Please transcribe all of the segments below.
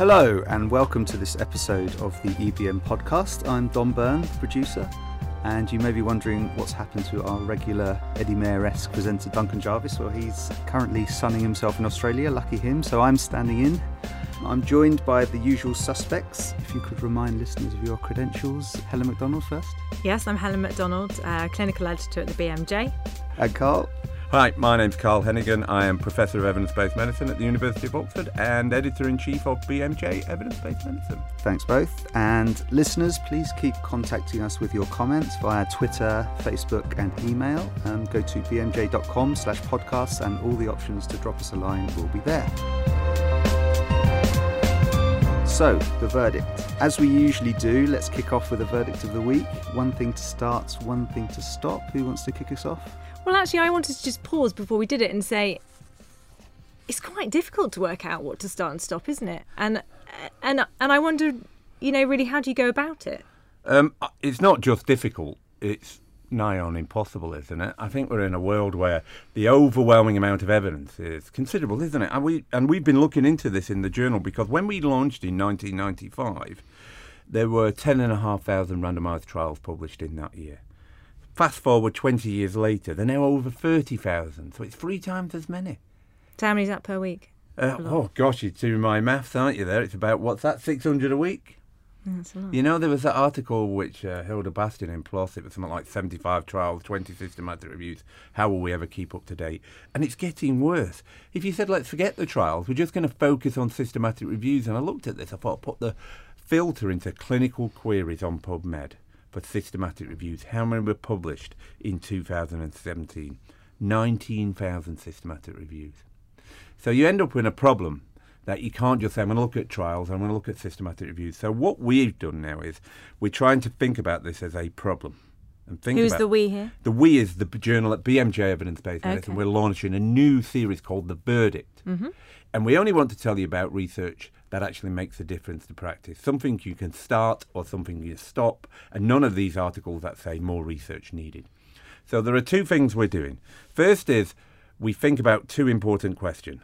Hello, and welcome to this episode of the EBM podcast. I'm Don Byrne, producer, and you may be wondering what's happened to our regular Eddie Mair esque presenter Duncan Jarvis. Well, he's currently sunning himself in Australia, lucky him, so I'm standing in. I'm joined by the usual suspects. If you could remind listeners of your credentials, Helen Macdonald first. Yes, I'm Helen Macdonald, uh, clinical editor at the BMJ. And Carl. Hi, my name's Carl Heneghan. I am Professor of Evidence Based Medicine at the University of Oxford and Editor in Chief of BMJ Evidence Based Medicine. Thanks both. And listeners, please keep contacting us with your comments via Twitter, Facebook, and email. Um, go to bmj.com slash podcasts, and all the options to drop us a line will be there. So, the verdict. As we usually do, let's kick off with a verdict of the week. One thing to start, one thing to stop. Who wants to kick us off? Well, actually, I wanted to just pause before we did it and say it's quite difficult to work out what to start and stop, isn't it? And and and I wonder, you know, really, how do you go about it? Um, it's not just difficult; it's nigh on impossible, isn't it? I think we're in a world where the overwhelming amount of evidence is considerable, isn't it? And we and we've been looking into this in the journal because when we launched in 1995, there were ten and a half thousand randomised trials published in that year. Fast forward 20 years later, they're now over 30,000, so it's three times as many. So how many is that per week? Uh, oh gosh, you're doing my maths, aren't you? There, it's about what's that, 600 a week. That's a lot. You know, there was that article which uh, Hilda Bastian in PLOS, it was something like 75 trials, 20 systematic reviews. How will we ever keep up to date? And it's getting worse. If you said, let's forget the trials, we're just going to focus on systematic reviews. And I looked at this, I thought, put the filter into clinical queries on PubMed for systematic reviews. How many were published in 2017? 19,000 systematic reviews. So you end up with a problem that you can't just say, I'm going to look at trials, I'm going to look at systematic reviews. So what we've done now is we're trying to think about this as a problem. And think Who's the we here? the we is the journal at BMJ Evidence Based Medicine. Okay. We're launching a new series called The Verdict. Mm-hmm. And we only want to tell you about research that actually makes a difference to practice. Something you can start or something you stop, and none of these articles that say more research needed. So there are two things we're doing. First is we think about two important questions.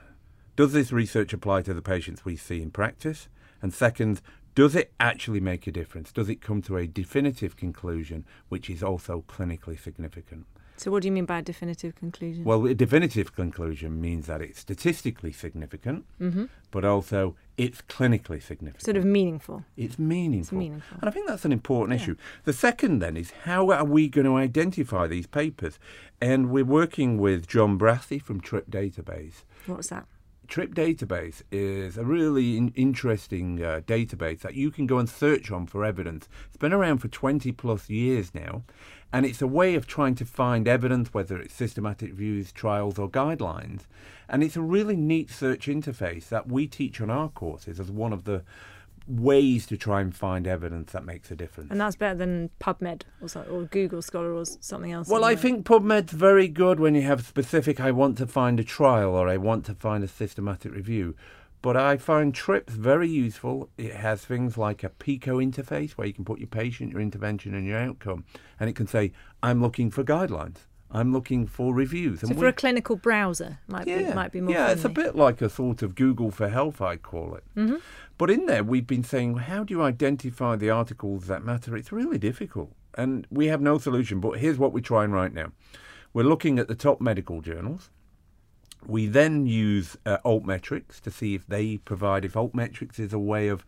Does this research apply to the patients we see in practice? And second, does it actually make a difference? Does it come to a definitive conclusion which is also clinically significant? So what do you mean by a definitive conclusion? Well, a definitive conclusion means that it's statistically significant, mm-hmm. but also it's clinically significant. sort of meaningful. It's meaningful. It's meaningful. And I think that's an important issue. The second, then, is how are we going to identify these papers? And we're working with John Brassey from Trip Database. What's that? Trip Database is a really in- interesting uh, database that you can go and search on for evidence. It's been around for 20 plus years now, and it's a way of trying to find evidence, whether it's systematic reviews, trials, or guidelines. And it's a really neat search interface that we teach on our courses as one of the ways to try and find evidence that makes a difference. And that's better than PubMed or, so, or Google Scholar or something else. Well, I think PubMed's very good when you have specific, I want to find a trial or I want to find a systematic review. But I find TRIPS very useful. It has things like a PICO interface where you can put your patient, your intervention, and your outcome. And it can say, I'm looking for guidelines. I'm looking for reviews. So and for we- a clinical browser, might be might be more. yeah, it's a bit like a sort of Google for Health, I'd call it. Mm-hmm. But in there, we've been saying, how do you identify the articles that matter? It's really difficult. And we have no solution. But here's what we're trying right now we're looking at the top medical journals. We then use uh, altmetrics to see if they provide, if altmetrics is a way of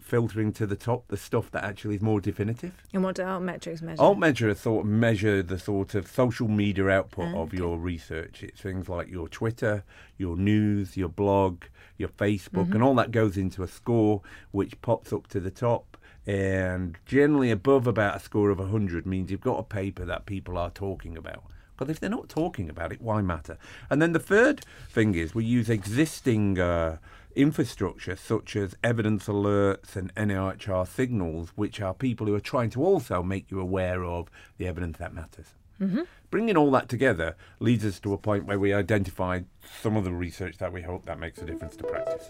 filtering to the top the stuff that actually is more definitive. And what do altmetrics measure? Alt measure sort of measure the sort of social media output Ah, of your research. It's things like your Twitter, your news, your blog, your Facebook, and all that goes into a score which pops up to the top. And generally above about a score of 100 means you've got a paper that people are talking about. Because if they're not talking about it, why matter? And then the third thing is we use existing uh, infrastructure such as evidence alerts and NIHR signals, which are people who are trying to also make you aware of the evidence that matters. Mm-hmm. Bringing all that together leads us to a point where we identify some of the research that we hope that makes a difference to practice.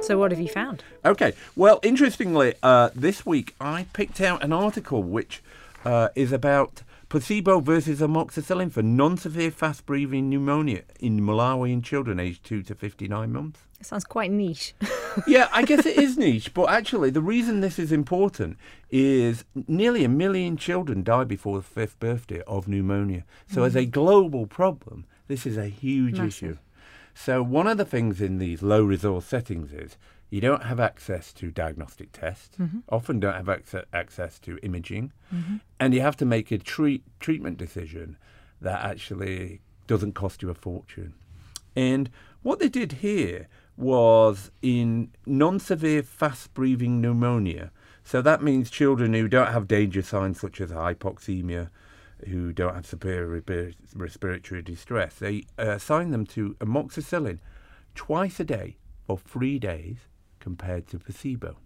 So what have you found? Okay. Well, interestingly, uh, this week I picked out an article which uh, is about placebo versus amoxicillin for non-severe fast-breathing pneumonia in Malawian children aged 2 to 59 months. It sounds quite niche. yeah, I guess it is niche, but actually, the reason this is important is nearly a million children die before the fifth birthday of pneumonia. So, as a mm. global problem, this is a huge Massive. issue. So, one of the things in these low resource settings is you don't have access to diagnostic tests, often don't have acce- access to imaging, and you have to make a treat- treatment decision that actually doesn't cost you a fortune. And what they did here was in non severe fast breathing pneumonia. So that means children who don't have danger signs such as hypoxemia, who don't have severe respiratory distress, they uh, assign them to amoxicillin twice a day for three days compared to placebo.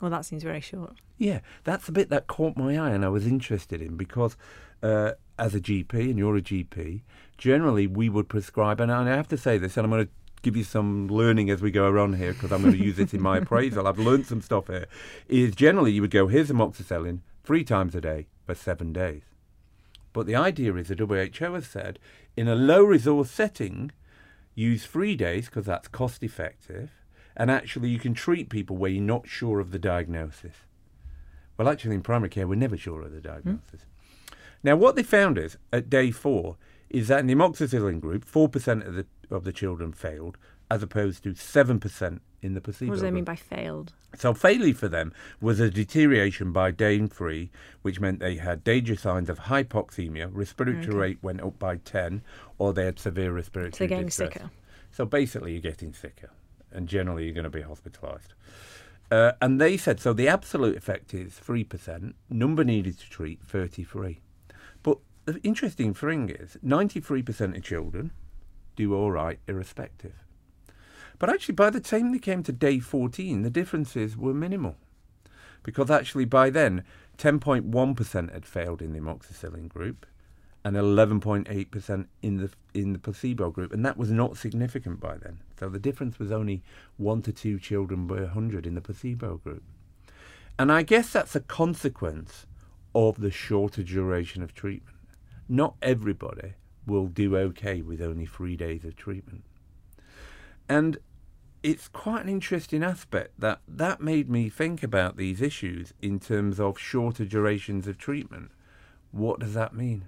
well, that seems very short. Yeah, that's the bit that caught my eye and I was interested in because uh, as a GP, and you're a GP, generally we would prescribe, and I have to say this, and I'm going to give you some learning as we go around here because I'm going to use this in my appraisal. I've learned some stuff here. Is generally you would go, here's amoxicillin three times a day for seven days. But the idea is the WHO has said in a low resource setting, use three days because that's cost effective, and actually you can treat people where you're not sure of the diagnosis. Well, actually, in primary care, we're never sure of the hmm? diagnosis. Now, what they found is at day four is that in the amoxicillin group, four percent of the of the children failed, as opposed to seven percent in the placebo. What does they mean by failed? So failure for them was a deterioration by day three, which meant they had danger signs of hypoxemia, respiratory Okay. rate went up by 10, or they had severe So respiratory they're getting distress. sicker. So basically, you're getting sicker, and generally you're going to be hospitalised. Uh, and they said so. The absolute effect is three percent. Number needed to treat thirty-three. But the interesting thing is, ninety-three percent of children do all right, irrespective. But actually, by the time they came to day 14, the differences were minimal. Because actually, by then, 10.1% had failed in the amoxicillin group and 11.8% in the, in the placebo group. And that was not significant by then. So the difference was only one to two children per 100 in the placebo group. And I guess that's a consequence of the shorter duration of treatment. Not everybody will do okay with only three days of treatment. And it's quite an interesting aspect that that made me think about these issues in terms of shorter durations of treatment. What does that mean?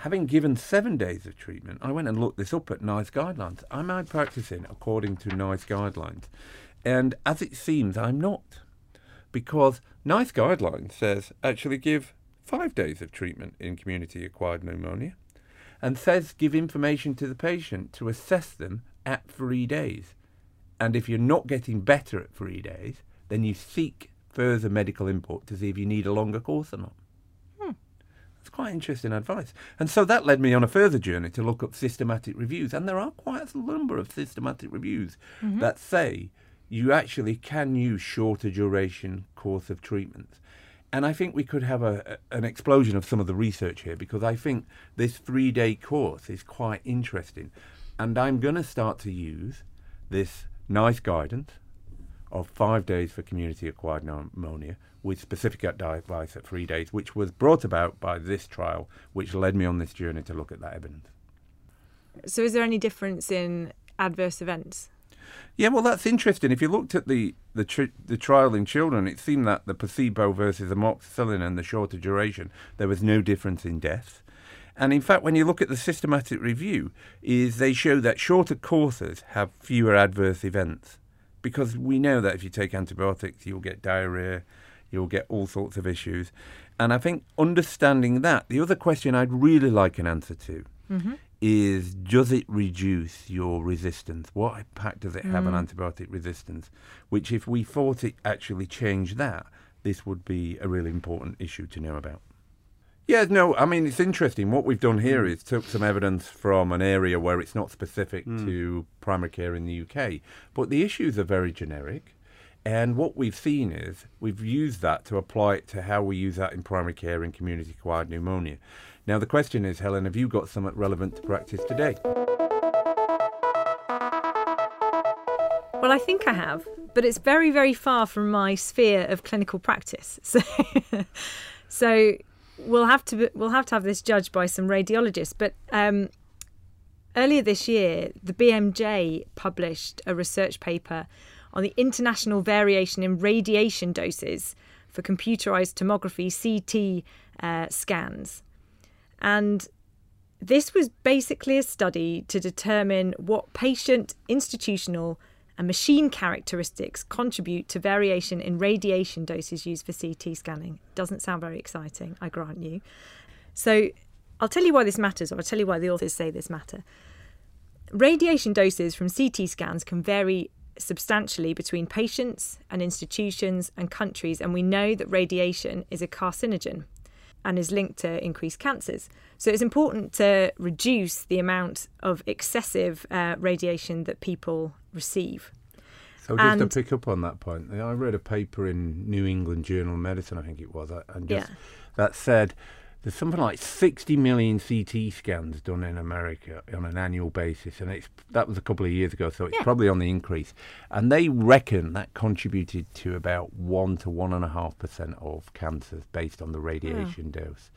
Having given seven days of treatment, I went and looked this up at NICE guidelines. Am I practicing according to NICE guidelines? And as it seems, I'm not. Because NICE guidelines says actually give five days of treatment in community acquired pneumonia and says give information to the patient to assess them at three days. And if you're not getting better at three days, then you seek further medical input to see if you need a longer course or not. It's quite interesting advice. And so that led me on a further journey to look up systematic reviews. And there are quite a number of systematic reviews mm-hmm. that say you actually can use shorter duration course of treatments. And I think we could have a, a- an explosion of some of the research here because I think this three day course is quite interesting. And I'm going to start to use this NICE guidance of five days for community acquired pneumonia with specific advice at three days, which was brought about by this trial, which led me on this journey to look at that evidence. So, is there any difference in adverse events? Yeah, well, that's interesting. If you looked at the the, tri- the trial in children, it seemed that the placebo versus amoxicillin and the shorter duration, there was no difference in death. And in fact, when you look at the systematic review, is they show that shorter courses have fewer adverse events, because we know that if you take antibiotics, you'll get diarrhea, you'll get all sorts of issues. And I think understanding that, the other question I'd really like an answer to mm-hmm. is does it reduce your resistance? What impact does it have on mm. antibiotic resistance? Which, if we thought it actually changed that, this would be a really important issue to know about. Yeah, no, I mean, it's interesting. What we've done here mm. is took some evidence from an area where it's not specific mm. to primary care in the UK, but the issues are very generic. And what we've seen is we've used that to apply it to how we use that in primary care and community acquired pneumonia. Now, the question is, Helen, have you got something relevant to practice today? Well, I think I have, but it's very, very far from my sphere of clinical practice. So, so we'll have to we'll have to have this judged by some radiologists. But um, earlier this year, the BMJ published a research paper on the international variation in radiation doses for computerized tomography CT uh, scans, and this was basically a study to determine what patient, institutional, and machine characteristics contribute to variation in radiation doses used for CT scanning. Doesn't sound very exciting, I grant you. So I'll tell you why this matters, or I'll tell you why the authors say this matter. Radiation doses from CT scans can vary substantially between patients and institutions and countries, and we know that radiation is a carcinogen and is linked to increased cancers. So it's important to reduce the amount of excessive uh, radiation that people receive. So just and, to pick up on that point, I read a paper in New England Journal of Medicine, I think it was, and just yeah. that said there's something like 60 million CT scans done in America on an annual basis, and it's that was a couple of years ago, so it's yeah. probably on the increase. And they reckon that contributed to about one to one and a half percent of cancers based on the radiation oh. dose.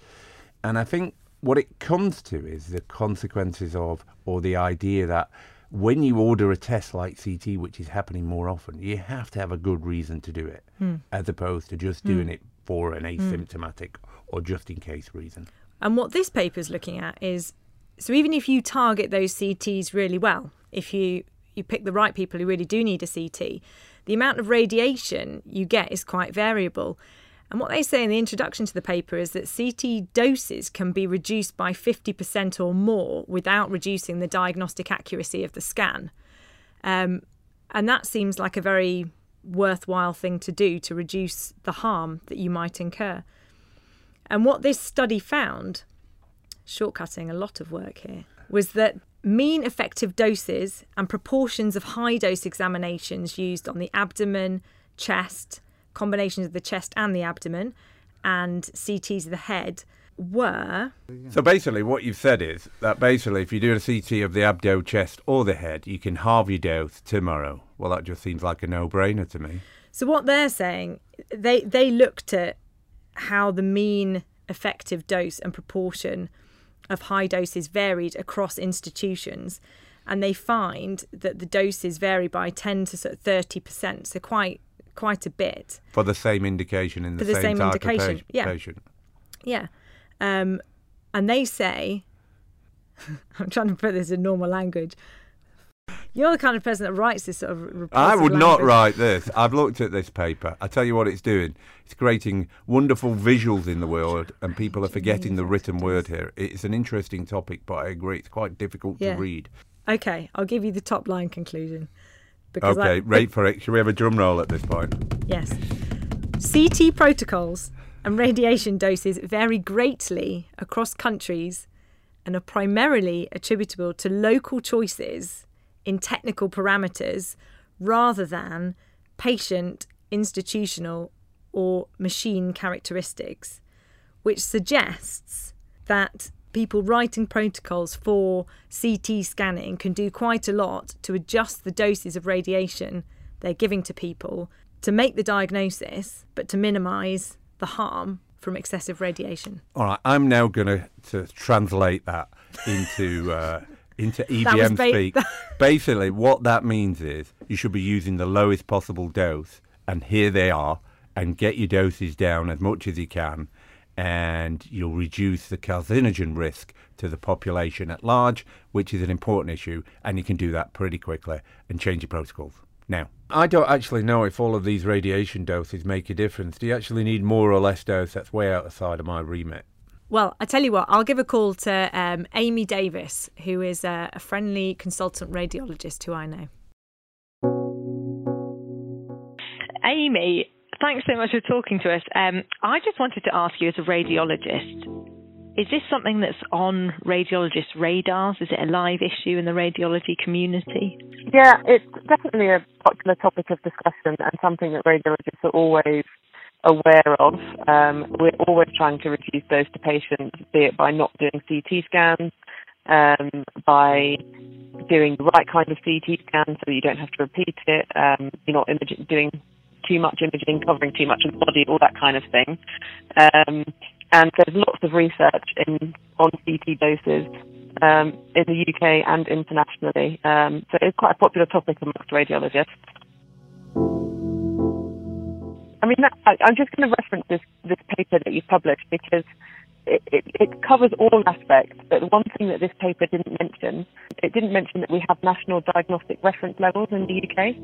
And I think what it comes to is the consequences of, or the idea that when you order a test like CT, which is happening more often, you have to have a good reason to do it, mm. as opposed to just doing mm. it for an hmm. asymptomatic mm or just in case reason. And what this paper is looking at is so even if you target those CTs really well, if you you pick the right people who really do need a CT, the amount of radiation you get is quite variable. And what they say in the introduction to the paper is that CT doses can be reduced by 50% or more without reducing the diagnostic accuracy of the scan. Um, and that seems like a very worthwhile thing to do to reduce the harm that you might incur. And what this study found, shortcutting a lot of work here, was that mean effective doses and proportions of high dose examinations used on the abdomen, chest, combinations of the chest and the abdomen, and CTs of the head were. So basically, what you've said is that basically, if you do a CT of the abdo, chest, or the head, you can halve your dose tomorrow. Well, that just seems like a no brainer to me. So what they're saying, they they looked at how the mean effective dose and proportion of high doses varied across institutions. And they find that the doses vary by 10 to 30%, so quite quite a bit. For the same indication in the, the same, same indication. Pa- yeah. patient. Yeah. Um, and they say, I'm trying to put this in normal language, you're the kind of person that writes this sort of. Report. I would language. not write this. I've looked at this paper. I tell you what it's doing. It's creating wonderful visuals in the world, and people are forgetting the written word here. It's an interesting topic, but I agree it's quite difficult yeah. to read. Okay, I'll give you the top line conclusion. Because okay, I, wait for it. Should we have a drum roll at this point? Yes. CT protocols and radiation doses vary greatly across countries and are primarily attributable to local choices in technical parameters rather than patient, institutional, or machine characteristics, which suggests that people writing protocols for CT scanning can do quite a lot to adjust the doses of radiation they're giving to people to make the diagnosis, but to minimise the harm from excessive radiation. All right, I'm now going to translate that into uh, into EBM ba- speak. Basically, what that means is you should be using the lowest possible dose, and here they are, and get your doses down as much as you can, and you'll reduce the carcinogen risk to the population at large, which is an important issue, and you can do that pretty quickly and change your protocols. Now, I don't actually know if all of these radiation doses make a difference. Do you actually need more or less dose? That's way outside of my remit. Well, I tell you what, I'll give a call to um, Amy Davies, who is a, a friendly consultant radiologist who I know. Amy, thanks so much for talking to us. Um, I just wanted to ask you, as a radiologist, is this something that's on radiologists' radars? Is it a live issue in the radiology community? Yeah, it's definitely a popular topic of discussion and something that radiologists are always aware of. Um, we're always trying to reduce those to patients, be it by not doing CT scans, um, by doing the right kind of CT scan so you don't have to repeat it, um, you're not imaging, doing too much imaging, covering too much of the body, all that kind of thing. Um, And there's lots of research in on CT doses um, in the UK and internationally. Um, so it's quite a popular topic amongst radiologists. Mean, I, I'm just going to reference this, this paper that you published because it, it, it, covers all aspects. But one thing that this paper didn't mention, it didn't mention that we have national diagnostic reference levels in the UK,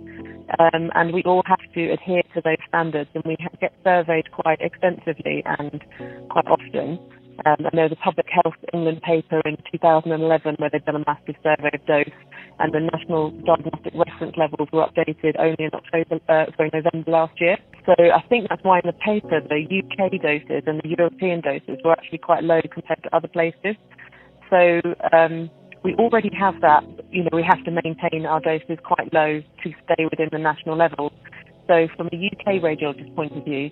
um, and we all have to adhere to those standards, and we get surveyed quite extensively and quite often. Um, and there was a Public Health England paper in 2011 where they've done a massive survey of dose, and the national diagnostic reference levels were updated only in October, uh, sorry, November last year. So I think that's why in the paper the UK doses and the European doses were actually quite low compared to other places. So um, we already have that. You know, we have to maintain our doses quite low to stay within the national levels. So from a UK radiologist point of view,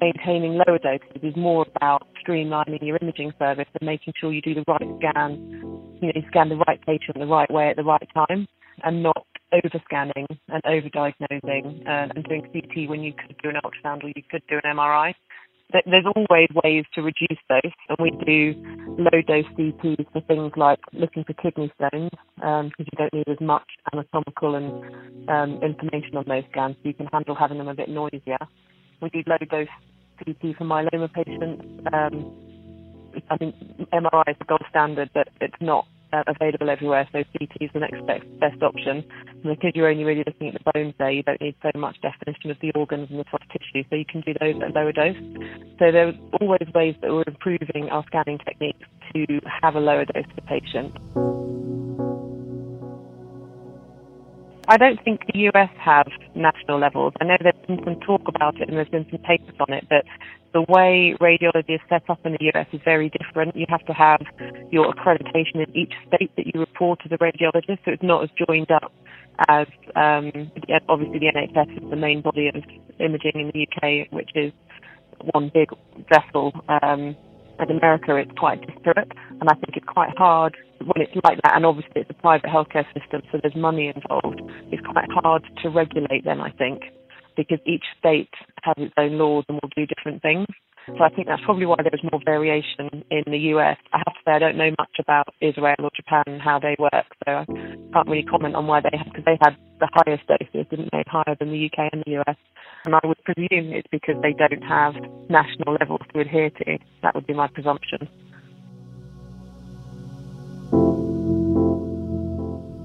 maintaining lower doses is more about streamlining your imaging service and making sure you do the right scan, you know, you scan the right patient the right way at the right time and not over scanning and over diagnosing uh, and doing CT when you could do an ultrasound or you could do an MRI. There's always ways to reduce dose, and we do low dose CTs for things like looking for kidney stones because um, you don't need as much anatomical and um, information on those scans, so you can handle having them a bit noisier. We do low dose CT for myeloma patients. Um, I think MRI is the gold standard, but it's not uh, available everywhere, so CT is the next best, best option. And because you're only really looking at the bones there, you don't need so much definition of the organs and the soft tissue, so you can do those at a lower dose. So there are always ways that we're improving our scanning techniques to have a lower dose for patients. I don't think the US have national levels. I know there's been some talk about it and there's been some papers on it, but the way radiology is set up in the US is very different. You have to have your accreditation in each state that you report as a radiologist, so it's not as joined up as um, obviously the NHS is the main body of imaging in the UK, which is one big vessel. Um, in America, it's quite disparate, and I think it's quite hard when it's like that. And obviously, it's a private healthcare system, so there's money involved. It's quite hard to regulate. Then I think because each state has its own laws and will do different things. So I think that's mm. probably why there's more variation in the US. I have to say I don't know much about Israel or Japan and how they work, so I can't really comment on why they have because they had the highest doses, didn't they, higher than the UK and the US. And I would presume it's because they don't have national levels to adhere to. That would be my presumption.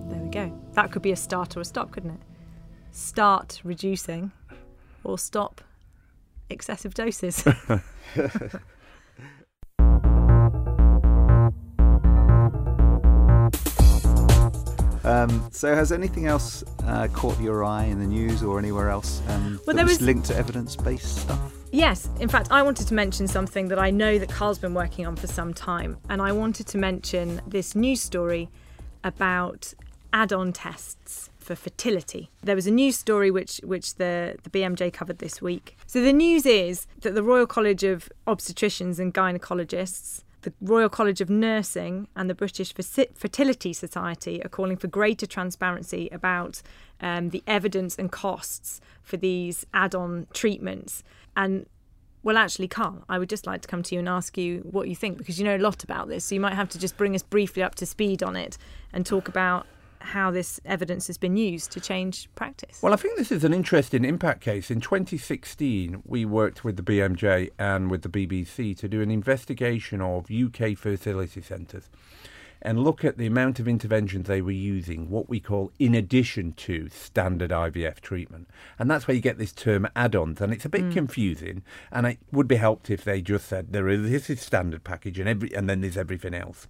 There we go. That could be a start or a stop, couldn't it? Start reducing or stop excessive doses. Um, so, has anything else uh, caught your eye in the news or anywhere else um, well, that was, was linked to evidence-based stuff? Yes, in fact, I wanted to mention something that I know that Carl's been working on for some time, and I wanted to mention this news story about add-on tests for fertility. There was a news story which which the, the BMJ covered this week. So the news is that the Royal College of Obstetricians and Gynecologists, the Royal College of Nursing and the British Fertility Society are calling for greater transparency about um, the evidence and costs for these add-on treatments. And well, actually, Carl, I would just like to come to you and ask you what you think because you know a lot about this. So you might have to just bring us briefly up to speed on it and talk about how this evidence has been used to change practice. Well, I think this is an interesting impact case. In 2016, we worked with the BMJ and with the BBC to do an investigation of UK fertility centres and look at the amount of interventions they were using, what we call in addition to standard IVF treatment. And that's where you get this term add ons. And it's a bit mm. confusing. And it would be helped if they just said there is this is standard package and every and then there's everything else.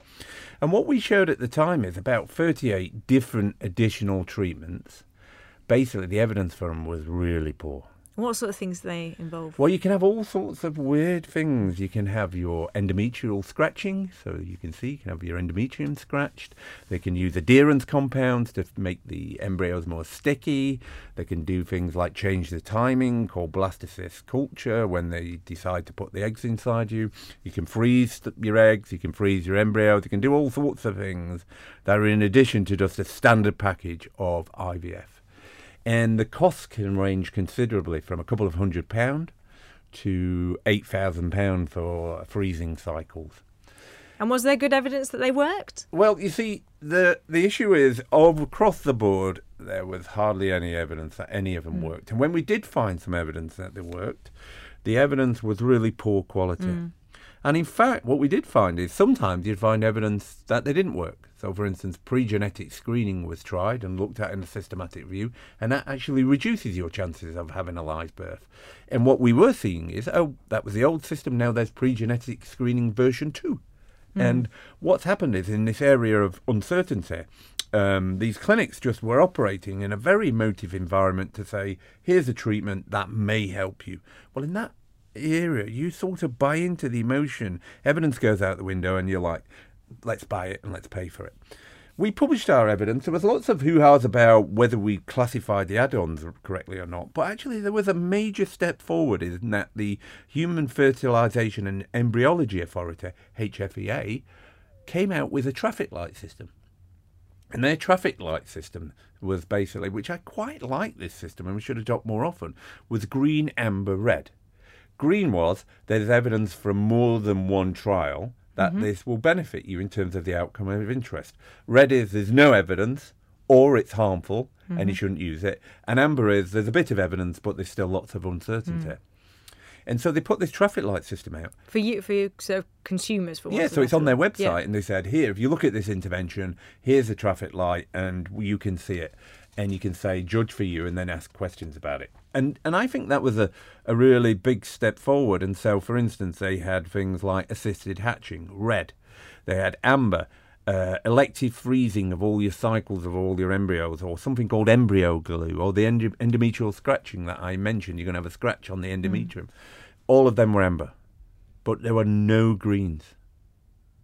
And what we showed at the time is about 38 different additional treatments. Basically, the evidence for them was really poor. What sort of things do they involve? Well, you can have all sorts of weird things. You can have your endometrial scratching, so you can see you can have your endometrium scratched. They can use adherence compounds to make the embryos more sticky. They can do things like change the timing, called blastocyst culture, when they decide to put the eggs inside you. You can freeze your eggs, you can freeze your embryos, you can do all sorts of things that are in addition to just a standard package of IVF and the costs can range considerably from a couple of hundred pound to eight thousand pound for freezing cycles. And was there good evidence that they worked? Well, you see, the the issue is across the board there was hardly any evidence that any of them Mm. worked. And when we did find some evidence that they worked, the evidence was really poor quality. Mm. And in fact, what we did find is sometimes you'd find evidence that they didn't work. So, for instance, pre-genetic screening was tried and looked at in a systematic review, and that actually reduces your chances of having a live birth. And what we were seeing is, oh, that was the old system. Now there's pre-genetic screening version two. And what's happened is in this area of uncertainty, um, these clinics just were operating in a very emotive environment to say, here's a treatment that may help you. Well, in that area, you sort of buy into the emotion. Evidence goes out the window, and you're like, let's buy it and let's pay for it. We published our evidence. There was lots of hoo-has about whether we classified the add-ons correctly or not. But actually, there was a major step forward in that the Human Fertilisation and Embryology Authority (HFEA) came out with a traffic light system. And their traffic light system was basically, which I quite like this system and we should adopt more often, was green, amber, red. Green was there's evidence from more than one trial that mm-hmm. this will benefit you in terms of the outcome of interest. Red is there's no evidence or it's harmful and you mm-hmm. shouldn't use it. And amber is there's a bit of evidence but there's still lots of uncertainty. Mm. And so they put this traffic light system out. For you, for you, so consumers, for Yeah, so it's on their website, Yeah. and they said, "Here, if you look at this intervention, here's a traffic light, and you can see it, and you can say judge for you, and then ask questions about it." And and I think that was a a really big step forward. And so, for instance, they had things like assisted hatching, red. They had amber. Uh, elective freezing of all your cycles of all your embryos, or something called embryo glue, or the endo- endometrial scratching that I mentioned. You're going to have a scratch on the endometrium. All of them were amber, but there were no greens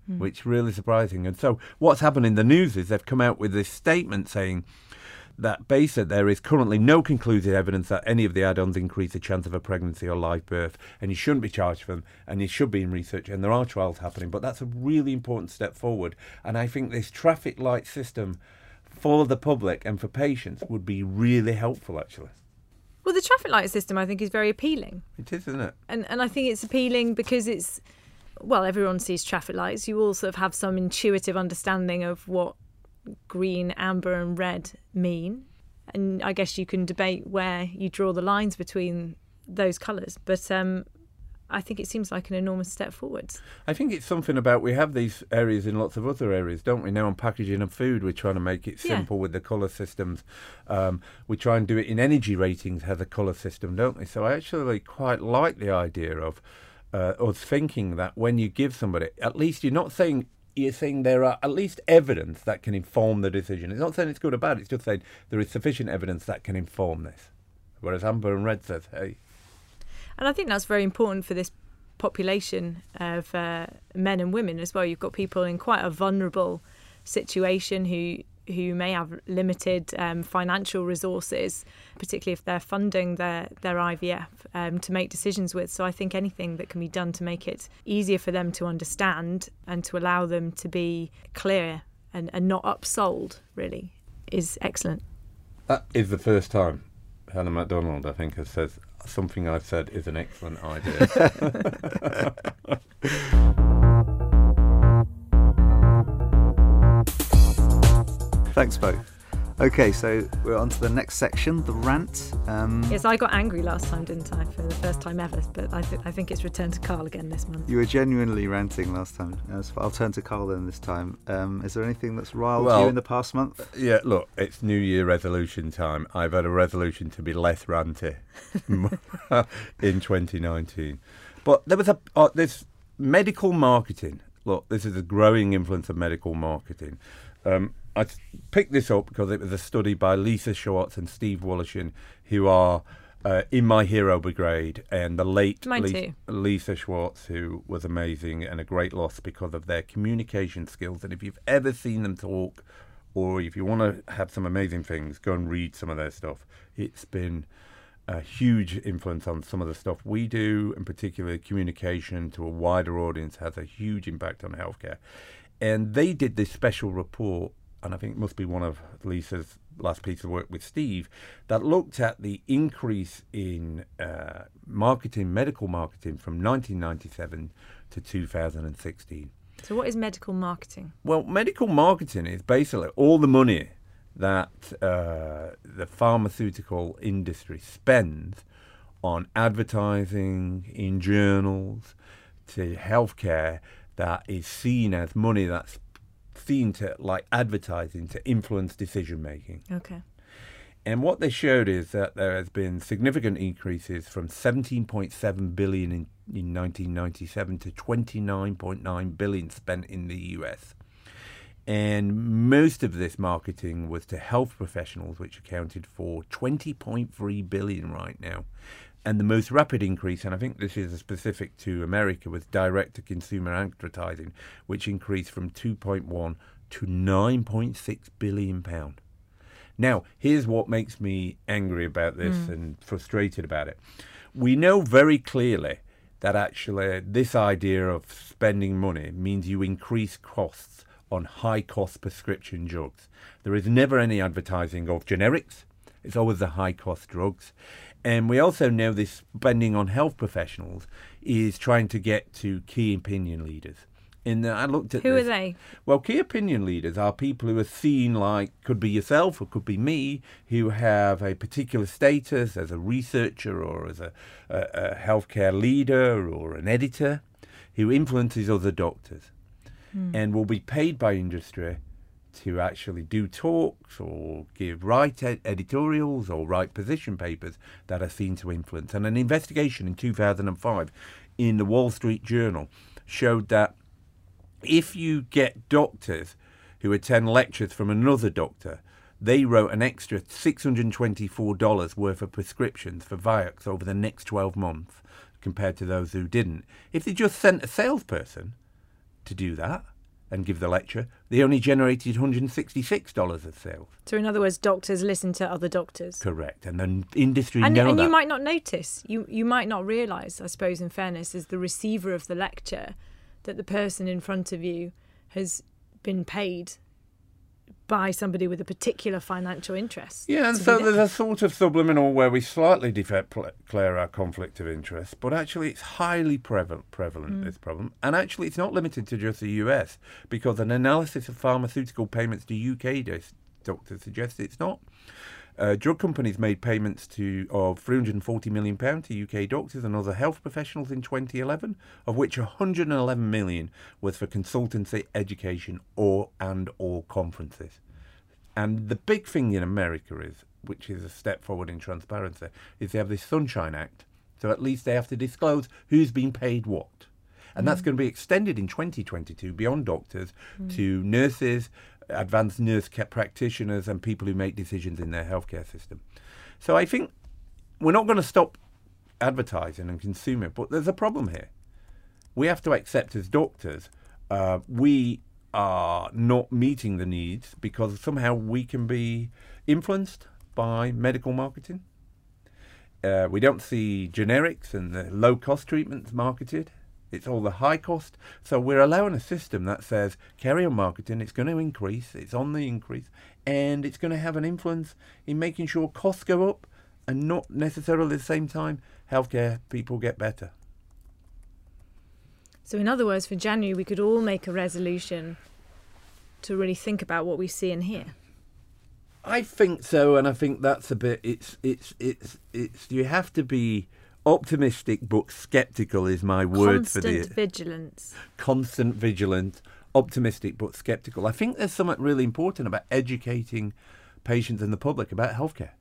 which really surprising. And so what's happened in the news is they've come out with this statement saying that basically there is currently no conclusive evidence that any of the add-ons increase the chance of a pregnancy or live birth, and you shouldn't be charged for them, and you should be in research, and there are trials happening. But that's a really important step forward, and I think this traffic light system for the public and for patients would be really helpful. Actually, Well, the traffic light system, I think, is very appealing. it is, isn't it? and and I think it's appealing because it's well, everyone sees traffic lights. You all sort of have some intuitive understanding of what green, amber, and red mean, and I guess you can debate where you draw the lines between those colours. But um, I think it seems like an enormous step forwards. I think it's something about we have these areas in lots of other areas, don't we? Now on packaging of food, we're trying to make it Yeah. simple with the colour systems. Um, we try and do it in energy ratings, has a colour system, don't we? So I actually quite like the idea of uh, us thinking that when you give somebody, at least you're not saying you're saying there are at least evidence that can inform the decision. It's not saying it's good or bad. It's just saying there is sufficient evidence that can inform this. Whereas Amber and Red says, hey, And I think that's very important for this population of uh, men and women as well. You've got people in quite a vulnerable situation who who may have limited um, financial resources, particularly if they're funding their their IVF um, to make decisions with. So I think anything that can be done to make it easier for them to understand and to allow them to be clear and, and not upsold really is excellent. That is the first time Helen Macdonald, I think, has said something I've said is an excellent idea. Thanks both. Okay, so we're on to the next section, the rant. Um, Yes, I got angry last time, didn't I, for the first time ever? But I, th- I think it's returned to Carl again this month. You were genuinely ranting last time. So I'll turn to Carl then this time. Um, is there anything that's riled Well- you in the past month? yeah, look, it's New Year resolution time. I've had a resolution to be less ranty in 2019. But there was a uh, this medical marketing. Look, this is a growing influence of medical marketing. Um, I picked this up because it was a study by Lisa Schwartz and Steve Woloshin, who are uh, in my hero brigade, and the late Mine Lisa. Lisa Schwartz, who was amazing and a great loss because of their communication skills. And if you've ever seen them talk, or if you want to have some amazing things, go and read some of their stuff. It's been a huge influence on some of the stuff we do, in particular communication to a wider audience has a huge impact on healthcare. And they did this special report and I think it must be one of Lisa's last piece of work with Steve, that looked at the increase in uh, marketing, medical marketing from 1997 to 2016. So, what is medical marketing? Well, medical marketing is basically all the money that uh, the pharmaceutical industry spends on advertising in journals to healthcare that is seen as money that's seen to like advertising to influence decision making. Okay. And what they showed is that there has been significant increases from 17.7 billion in, in 1997 to 29.9 billion spent in the US. And most of this marketing was to health professionals, which accounted for 20.3 billion right now. And the most rapid increase, and I think this is specific to America, was direct to consumer advertising, which increased from 2.1 to 9.6 billion pound. Now, here's what makes me angry about this mm. and frustrated about it. We know very clearly that actually this idea of spending money means you increase costs on high cost prescription drugs. There is never any advertising of generics. It's always the high cost drugs. And we also know this spending on health professionals is trying to get to key opinion leaders. And I looked at who this. are they? Well, key opinion leaders are people who are seen like could be yourself or could be me, who have a particular status as a researcher or as a, a, a healthcare leader or an editor, who influences other doctors, mm. and will be paid by industry to actually do talks or give write ed- editorials or write position papers that are seen to influence. And an investigation in 2005 in the Wall Street Journal showed that if you get doctors who attend lectures from another doctor, they wrote an extra $624 worth of prescriptions for Vioxx over the next 12 months compared to those who didn't. If they just sent a salesperson to do that, and give the lecture, they only generated $166 of sales. So, in other words, doctors listen to other doctors. Correct, and the industry and, know and that. you might not notice. You you might not realise. I suppose, in fairness, as the receiver of the lecture, that the person in front of you has been paid by somebody with a particular financial interest. Yeah, and so there's a sort of subliminal where we slightly declare our conflict of interest, but actually it's highly prevalent, prevalent mm. this problem. And actually it's not limited to just the US, because an analysis of pharmaceutical payments to UK doctors suggests it's not. Uh, drug companies made payments to of 340 million pound to UK doctors and other health professionals in 2011, of which 111 million was for consultancy, education, or and or conferences. And the big thing in America is, which is a step forward in transparency, is they have this Sunshine Act. So at least they have to disclose who's been paid what. And mm. that's going to be extended in 2022 beyond doctors mm. to nurses, advanced nurse practitioners and people who make decisions in their healthcare system. So I think we're not going to stop advertising and consuming, but there's a problem here. We have to accept as doctors, uh, we are not meeting the needs because somehow we can be influenced by medical marketing. Uh, we don't see generics and the low cost treatments marketed. It's all the high cost. So we're allowing a system that says carry on marketing, it's going to increase, it's on the increase, and it's going to have an influence in making sure costs go up and not necessarily at the same time healthcare people get better. So, in other words, for January, we could all make a resolution to really think about what we see and hear. I think so, and I think that's a bit. It's it's it's it's. You have to be optimistic but skeptical is my word Constant for the constant vigilance. Constant vigilance, optimistic but skeptical. I think there's something really important about educating patients and the public about healthcare.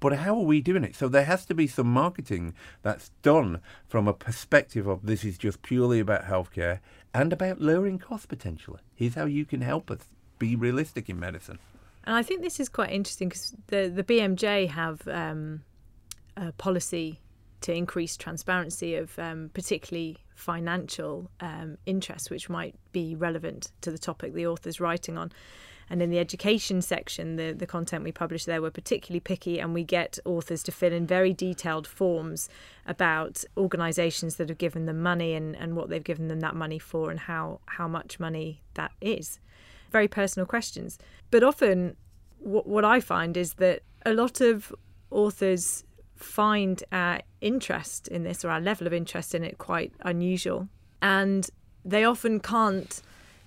But how are we doing it? So there has to be some marketing that's done from a perspective of this is just purely about healthcare and about lowering costs potentially. Here's how you can help us be realistic in medicine. And I think this is quite interesting because the the BMJ have um, a policy to increase transparency of um, particularly financial um, interests, which might be relevant to the topic the author's writing on. And in the education section, the, the content we publish there, we're particularly picky and we get authors to fill in very detailed forms about organisations that have given them money and, and what they've given them that money for and how, how much money that is. very personal questions. But often, what, what I find is that a lot of authors find our interest in this or our level of interest in it quite unusual. And they often can't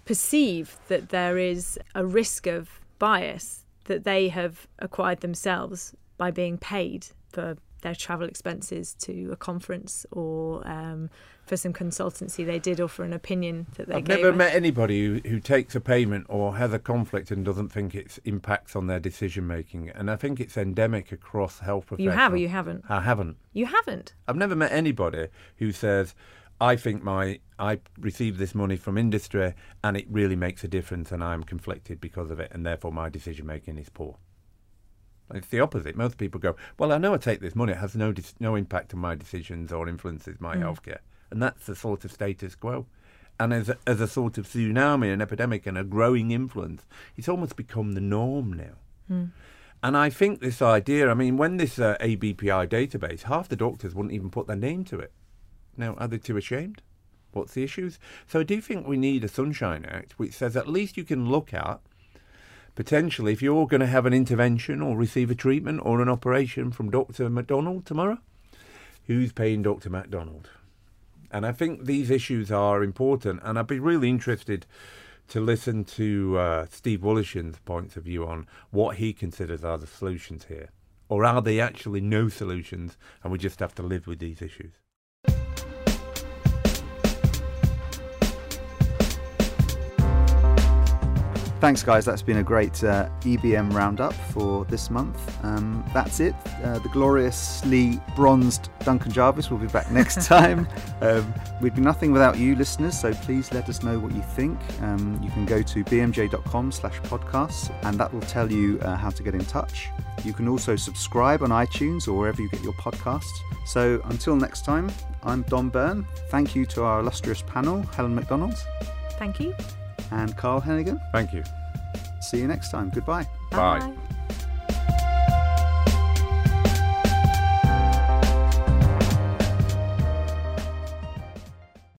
perceive that there is a risk of bias that they have acquired themselves by being paid for their travel expenses to a conference or um, for some consultancy they did or for an opinion that they gave. I've never us. met anybody who, who takes a payment or has a conflict and doesn't think it impacts on their decision making. And I think it's endemic across health You professionals. have or you haven't? I haven't. You haven't. I've never met anybody who says, I think my I received this money from industry and it really makes a difference and I'm conflicted because of it and therefore my decision making is poor. It's the opposite. Most people go, well, I know I take this money; it has no no impact on my decisions or influences my mm. healthcare, and that's the sort of status quo. And as a, as a sort of tsunami, an epidemic, and a growing influence, it's almost become the norm now. And I think this idea, I mean, when this uh, ABPI database, half the doctors wouldn't even put their name to it. Now, are they too ashamed? What's the issues? So I do think we need a Sunshine Act which says at least you can look at potentially if you're going to have an intervention or receive a treatment or an operation from Dr. Macdonald tomorrow, who's paying Dr. Macdonald? And I think these issues are important, and I'd be really interested to listen to uh, Steve Woloshin's points of view on what he considers are the solutions here. Or are they actually no solutions and we just have to live with these issues? Thanks, guys. That's been a great uh, EBM roundup for this month. Um, that's it. Uh, the gloriously bronzed Duncan Jarvis will be back next time. Um, we'd be nothing without you, listeners. So please let us know what you think. Um, you can go to bmj.com/slash podcasts, and that will tell you uh, how to get in touch. You can also subscribe on iTunes or wherever you get your podcasts. So until next time, I'm Don Byrne. Thank you to our illustrious panel, Helen Macdonald Thank you. And Carl Heneghan. Thank you. See you next time. Goodbye. Bye. Bye.